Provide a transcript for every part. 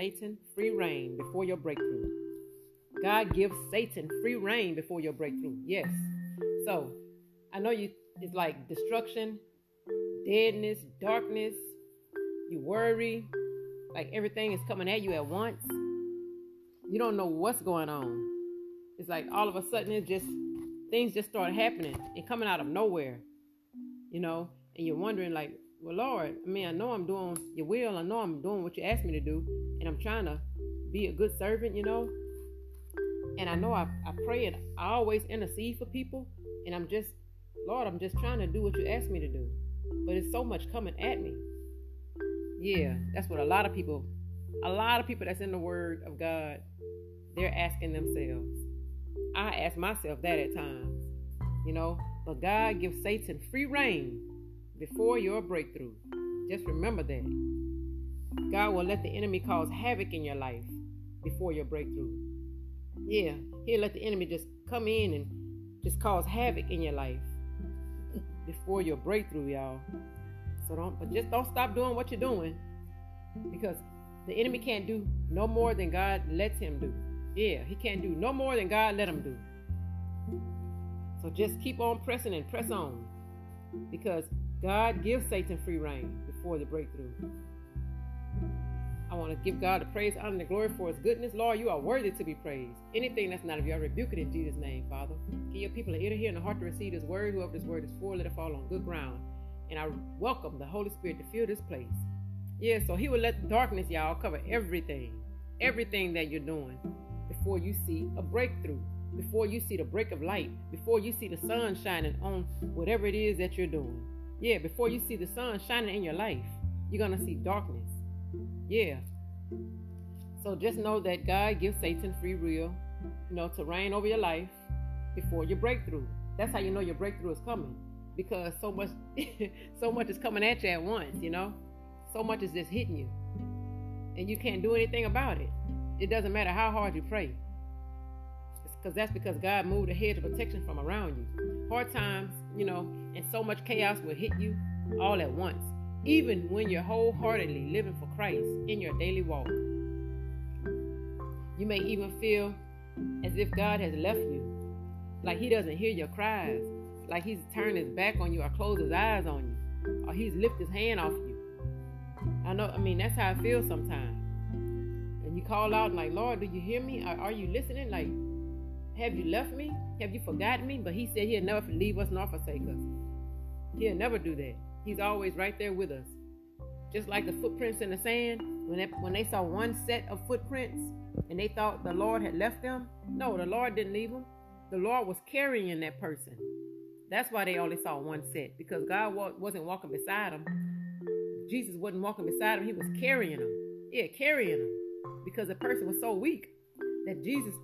Satan free reign before your breakthrough. God gives Satan free reign before your breakthrough. Yes. So I know you it's like destruction, deadness, darkness, you worry, like everything is coming at you at once. You don't know what's going on. It's like all of a sudden it just things just start happening and coming out of nowhere. You know, and you're wondering like, well Lord, I mean I know I'm doing your will, I know I'm doing what you asked me to do, and I'm trying to be a good servant, you know. And I know I, I pray and I always intercede for people, and I'm just Lord, I'm just trying to do what you asked me to do. But it's so much coming at me. Yeah, that's what a lot of people, a lot of people that's in the Word of God, they're asking themselves. I ask myself that at times, you know. But God gives Satan free reign before your breakthrough. Just remember that. God will let the enemy cause havoc in your life before your breakthrough. Yeah, he'll let the enemy just come in and just cause havoc in your life before your breakthrough, y'all. So don't, but just don't stop doing what you're doing because the enemy can't do no more than God lets him do. Yeah, he can't do no more than God let him do. So just keep on pressing and press on because God gives Satan free reign before the breakthrough. I want to give God the praise, honor, and glory for his goodness. Lord, you are worthy to be praised. Anything that's not of you, I rebuke it in Jesus' name, Father. Give your people an ear to hear and a heart to receive this word. Whoever this word is for, let it fall on good ground. And I welcome the Holy Spirit to fill this place. Yeah, so he will let darkness, y'all, cover everything. Everything that you're doing before you see a breakthrough, before you see the break of light, before you see the sun shining on whatever it is that you're doing. Yeah, before you see the sun shining in your life, you're going to see darkness. Yeah. So just know that God gives Satan free will, you know, to reign over your life before your breakthrough. That's how you know your breakthrough is coming. Because so much so much is coming at you at once, you know? So much is just hitting you. And you can't do anything about it. It doesn't matter how hard you pray. Because that's because God moved a hedge of protection from around you. Hard times, you know, and so much chaos will hit you all at once even when you're wholeheartedly living for Christ in your daily walk. You may even feel as if God has left you, like He doesn't hear your cries, like He's turned His back on you or closed His eyes on you, or He's lifted His hand off you. I know, I mean, that's how I feel sometimes. And you call out, like, Lord, do you hear me? Are, are you listening? Like, have you left me? Have you forgotten me? But He said He'll never leave us nor forsake us. He'll never do that. He's always right there with us. Just like the footprints in the sand, when they, when they saw one set of footprints and they thought the Lord had left them, no, the Lord didn't leave them. The Lord was carrying that person. That's why they only saw one set because God wasn't walking beside them. Jesus wasn't walking beside them, He was carrying them. Yeah, carrying them because the person was so weak that Jesus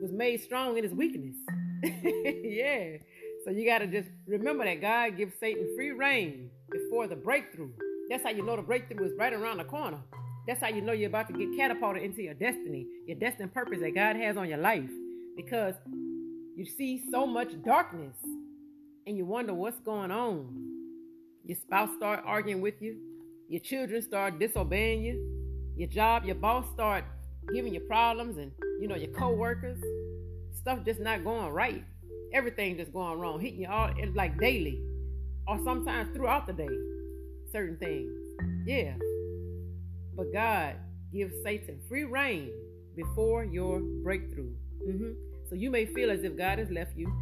was made strong in his weakness. yeah. So you got to just remember that God gives Satan free reign before the breakthrough. That's how you know the breakthrough is right around the corner. That's how you know you're about to get catapulted into your destiny, your destined purpose that God has on your life. Because you see so much darkness and you wonder what's going on. Your spouse start arguing with you. Your children start disobeying you. Your job, your boss start giving you problems and you know your co-workers. Stuff just not going right everything just going wrong, hitting you all like daily, or sometimes throughout the day, certain things. Yeah. But God gives Satan free reign before your breakthrough. Mm-hmm. So you may feel as if God has left you,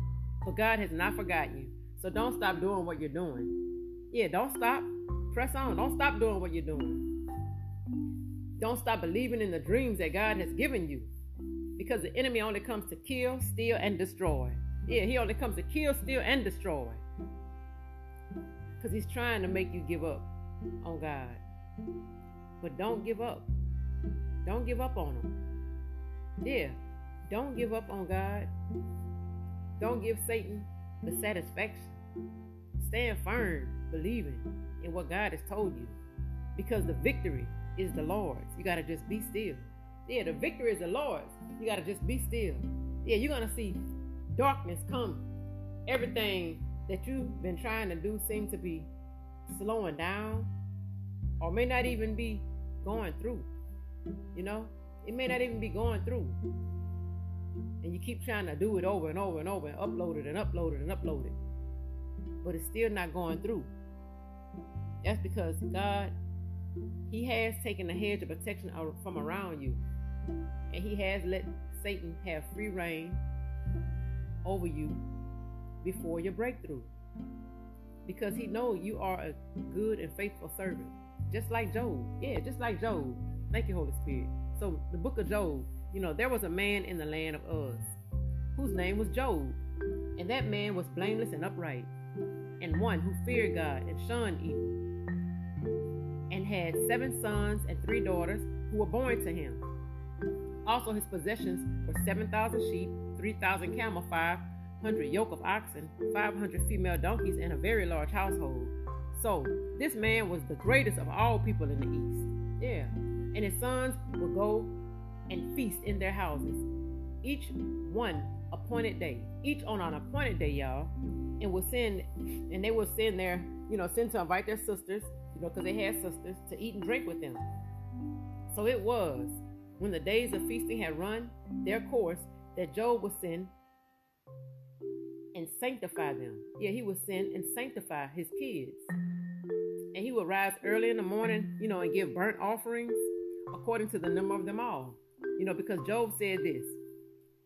but God has not forgotten you. So don't stop doing what you're doing. Yeah, don't stop. Press on. Don't stop doing what you're doing. Don't stop believing in the dreams that God has given you. Because the enemy only comes to kill, steal, and destroy. Yeah, he only comes to kill, steal, and destroy. Because he's trying to make you give up on God. But don't give up. Don't give up on him. Yeah, don't give up on God. Don't give Satan the satisfaction. Stand firm, believing in what God has told you. Because the victory is the Lord's. You got to just be still. Yeah, the victory is the Lord's. You got to just be still. Yeah, you're going to see darkness come, everything that you've been trying to do seems to be slowing down or may not even be going through. You know, it may not even be going through. And you keep trying to do it over and over and over and upload it and upload it and upload it. But it's still not going through. That's because God, He has taken a hedge of protection from around you. And He has let Satan have free reign over you before your breakthrough. Because He knows you are a good and faithful servant. Just like Job. Yeah, just like Job. Thank you, Holy Spirit. So, the book of Job, you know, there was a man in the land of Uz whose name was Job. And that man was blameless and upright, and one who feared God and shunned evil, and had seven sons and three daughters who were born to him. Also, his possessions were 7,000 sheep, 3,000 camel, 500 yoke of oxen, 500 female donkeys, and a very large household. So, this man was the greatest of all people in the east. Yeah. And his sons would go and feast in their houses, each one appointed day, each on an appointed day, y'all, and would send, and they would send their, you know, send to invite their sisters, you know, because they had sisters, to eat and drink with them. So it was when the days of feasting had run their course that Job would send and sanctify them. Yeah, he would send and sanctify his kids. And he would rise early in the morning, you know, and give burnt offerings according to the number of them all. You know, because Job said this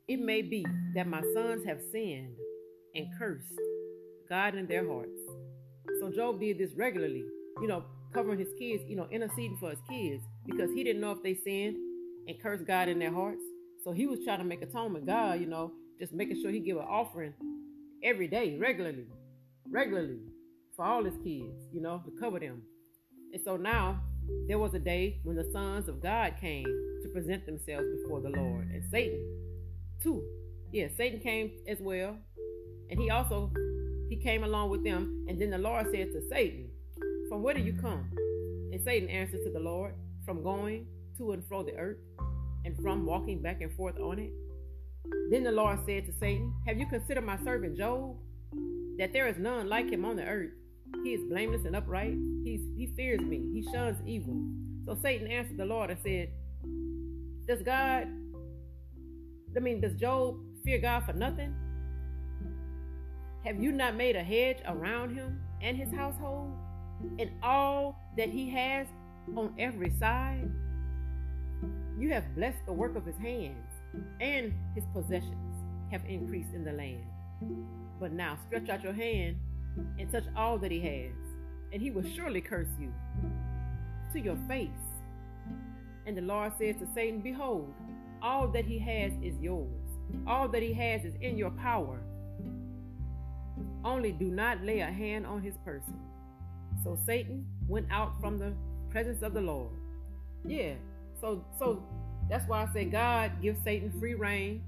It may be that my sons have sinned and cursed God in their hearts. So Job did this regularly, you know, covering his kids, you know, interceding for his kids because he didn't know if they sinned and curse God in their hearts. So he was trying to make atonement. God, you know, just making sure he give an offering every day, regularly, regularly for all his kids, you know, to cover them. And so now there was a day when the sons of God came to present themselves before the Lord, and Satan, too. Yeah, Satan came as well, and he also he came along with them. And then the Lord said to Satan, "From where do you come?" And Satan answered to the Lord, "From going to and fro the earth, and from walking back and forth on it." Then the Lord said to Satan, "Have you considered my servant Job, that there is none like him on the earth?" He is blameless and upright. He's, he fears me. He shuns evil. So Satan answered the Lord and said, Does God, I mean, does Job fear God for nothing? Have you not made a hedge around him and his household and all that he has on every side? You have blessed the work of his hands, and his possessions have increased in the land. But now stretch out your hand and touch all that he has, and he will surely curse you to your face. And the Lord said to Satan, Behold, all that he has is yours, all that he has is in your power. Only do not lay a hand on his person. So Satan went out from the presence of the Lord. Yeah, so so that's why I say God gives Satan free reign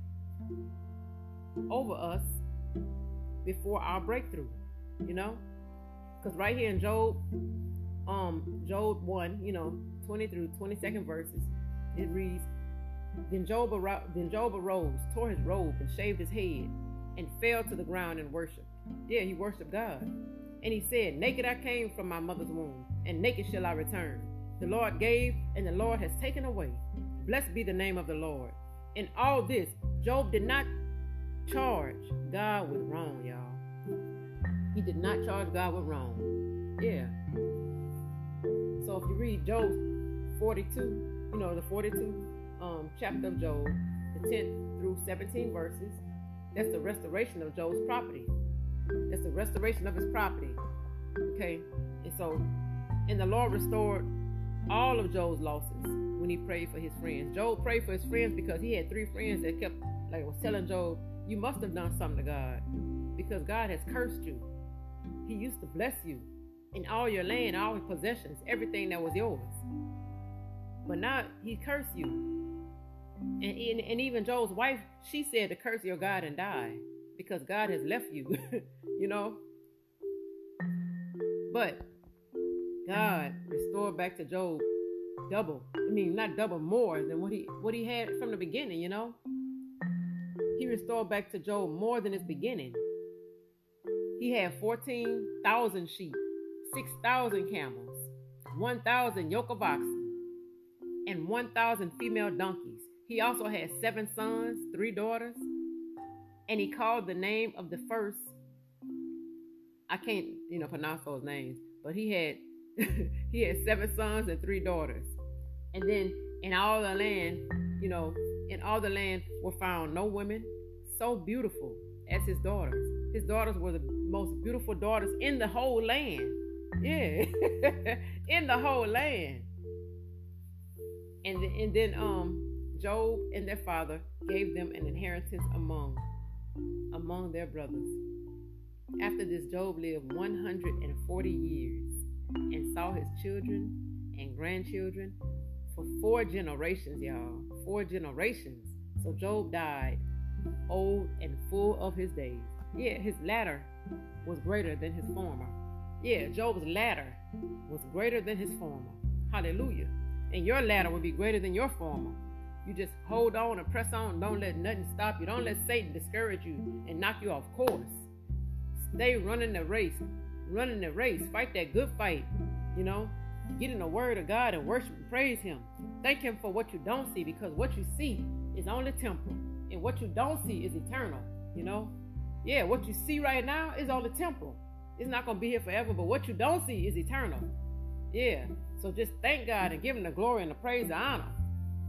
over us before our breakthrough you know? Because right here in Job, um, Job 1, you know, 20 through 22nd verses, it reads, then Job, ar- then Job arose, tore his robe, and shaved his head, and fell to the ground and worshipped. Yeah, he worshiped God. And he said, Naked I came from my mother's womb, and naked shall I return. The Lord gave, and the Lord has taken away. Blessed be the name of the Lord. In all this, Job did not charge God with wrong, y'all. He did not charge God with wrong. Yeah. So if you read Job 42, you know, the 42 um, chapter of Job, the 10th through 17 verses, that's the restoration of Job's property. That's the restoration of his property. Okay. And so, and the Lord restored all of Job's losses when he prayed for his friends. Job prayed for his friends because he had three friends that kept, like, was telling Job, you must have done something to God because God has cursed you. He used to bless you in all your land, all your possessions, everything that was yours. But now he cursed you. And, and, and even Job's wife, she said to curse your God and die because God has left you, you know. But God restored back to Job double. I mean, not double more than what he what he had from the beginning, you know. He restored back to Job more than his beginning. He had 14,000 sheep, 6,000 camels, 1,000 yoke of oxen, and 1,000 female donkeys. He also had seven sons, three daughters, and he called the name of the first. I can't, you know, pronounce those names, but he had he had seven sons and three daughters. And then in all the land, you know, in all the land were found no women so beautiful as his daughters. His daughters were the most beautiful daughters in the whole land. Yeah, in the whole land. And, and then um Job and their father gave them an inheritance among among their brothers. After this, Job lived 140 years and saw his children and grandchildren for four generations, y'all. Four generations. So Job died old and full of his days. Yeah, his latter was greater than his former. Yeah, Job's latter was greater than his former. Hallelujah. And your latter will be greater than your former. You just hold on and press on. Don't let nothing stop you. Don't let Satan discourage you and knock you off course. Stay running the race. Running the race. Fight that good fight. You know, get in the word of God and worship and praise Him. Thank Him for what you don't see because what you see is only temporal and what you don't see is eternal. You know, yeah, what you see right now is only temporal. It's not going to be here forever, but what you don't see is eternal. Yeah, so just thank God and give Him the glory and the praise and honor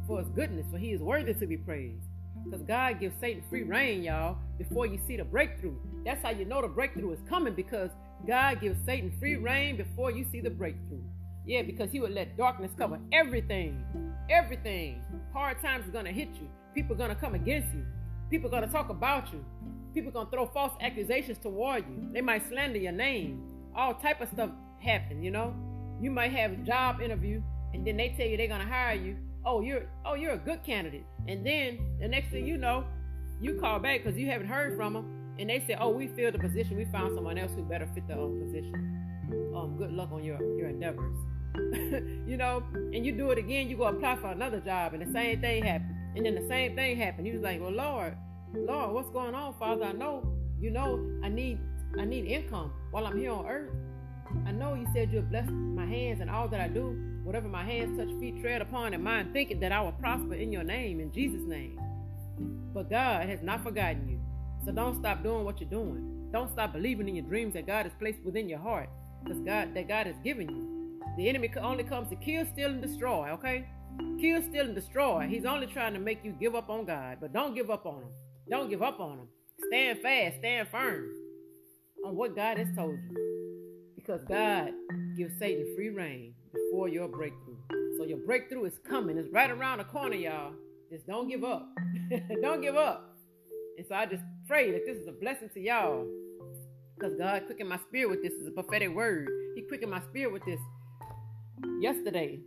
for His goodness, for He is worthy to be praised. Because God gives Satan free reign, y'all, before you see the breakthrough. That's how you know the breakthrough is coming because God gives Satan free reign before you see the breakthrough. Yeah, because he would let darkness cover everything. Everything. Hard times are going to hit you. People are going to come against you. People are going to talk about you. People are going to throw false accusations toward you. They might slander your name. All type of stuff happen, you know? You might have a job interview and then they tell you they're going to hire you. Oh, you're oh, you're a good candidate. And then the next thing you know, you call back because you haven't heard from them and they said, "Oh, we filled the position. We found someone else who better fit the um, position. Um, good luck on your your endeavors." you know, and you do it again, you go apply for another job, and the same thing happened. And then the same thing happened. He was like, Well, Lord, Lord, what's going on, Father? I know, you know, I need I need income while I'm here on earth. I know you said you'll bless my hands and all that I do, whatever my hands touch, feet tread upon, and mind thinking that I will prosper in your name, in Jesus' name. But God has not forgotten you. So don't stop doing what you're doing. Don't stop believing in your dreams that God has placed within your heart. Because God that God has given you. The enemy only comes to kill, steal, and destroy, okay? Kill, steal, and destroy. He's only trying to make you give up on God, but don't give up on him. Don't give up on him. Stand fast, stand firm on what God has told you. Because God gives Satan free reign before your breakthrough. So your breakthrough is coming. It's right around the corner, y'all. Just don't give up. don't give up. And so I just pray that this is a blessing to y'all. Because God quickened my spirit with this. Is a prophetic word. He quickened my spirit with this yesterday.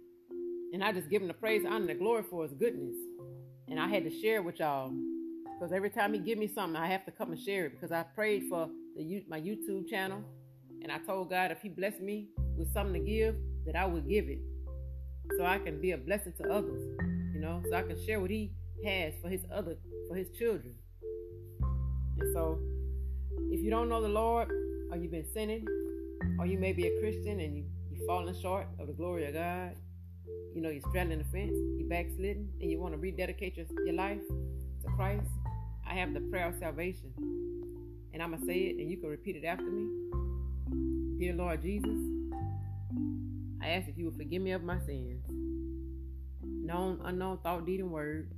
And I just give him the praise, honor, and the glory for his goodness. And I had to share with y'all. Because every time he give me something, I have to come and share it. Because I prayed for the my YouTube channel. And I told God if he blessed me with something to give, that I would give it. So I can be a blessing to others. You know, so I can share what he has for his other for his children. And so if you don't know the Lord, or you've been sinning, or you may be a Christian and you falling short of the glory of God, you know, you're straddling the fence, you're backsliding, and you want to rededicate your, your life to Christ, I have the prayer of salvation. And I'm going to say it, and you can repeat it after me. Dear Lord Jesus, I ask if you would forgive me of my sins, known, unknown, thought, deed, and word.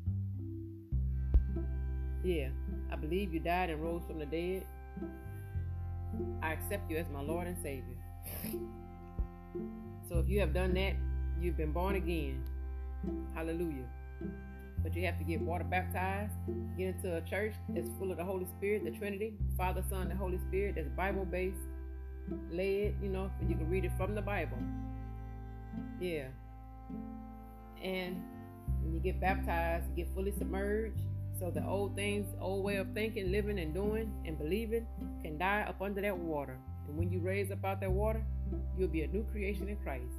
Yeah, I believe you died and rose from the dead. I accept you as my Lord and Savior. So if you have done that, you've been born again. Hallelujah. But you have to get water baptized, get into a church that's full of the Holy Spirit, the Trinity, Father, Son, the Holy Spirit, that's Bible based, led, you know, and you can read it from the Bible. Yeah. And when you get baptized, you get fully submerged. So the old things, old way of thinking, living, and doing and believing can die up under that water. And when you raise up out that water, you'll be a new creation in Christ.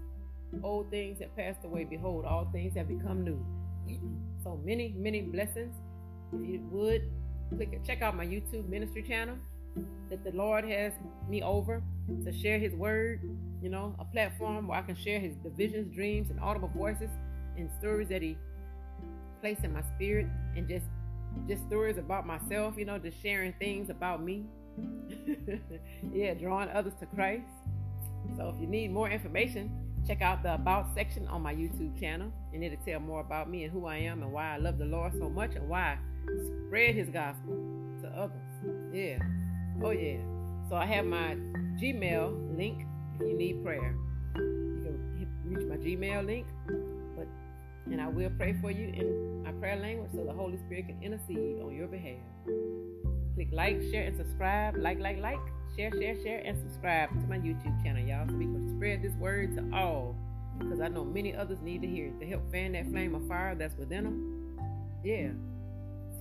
Old things have passed away. Behold, all things have become new. So many, many blessings. If you would, click check out my YouTube ministry channel that the Lord has me over to share His word. You know, a platform where I can share His visions, dreams, and audible voices and stories that He placed in my spirit, and just just stories about myself. You know, just sharing things about me. yeah, drawing others to Christ. So if you need more information, check out the About section on my YouTube channel, and it'll tell more about me and who I am and why I love the Lord so much and why I spread His gospel to others. Yeah. Oh, yeah. So I have my Gmail link if you need prayer. You can reach my Gmail link, and I will pray for you in my prayer language so the Holy Spirit can intercede on your behalf. Click like, share, and subscribe. Like, like, like share, share, share, and subscribe to my YouTube channel, y'all, so we can spread this word to all. Because I know many others need to hear it to help fan that flame of fire that's within them. Yeah,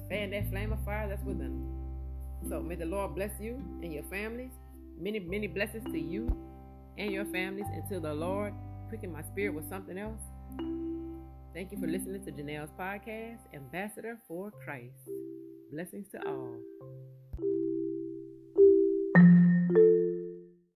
fan that flame of fire that's within them. So may the Lord bless you and your families. Many, many blessings to you and your families until the Lord quicken my spirit with something else. Thank you for listening to Janelle's podcast, Ambassador for Christ. Blessings to all.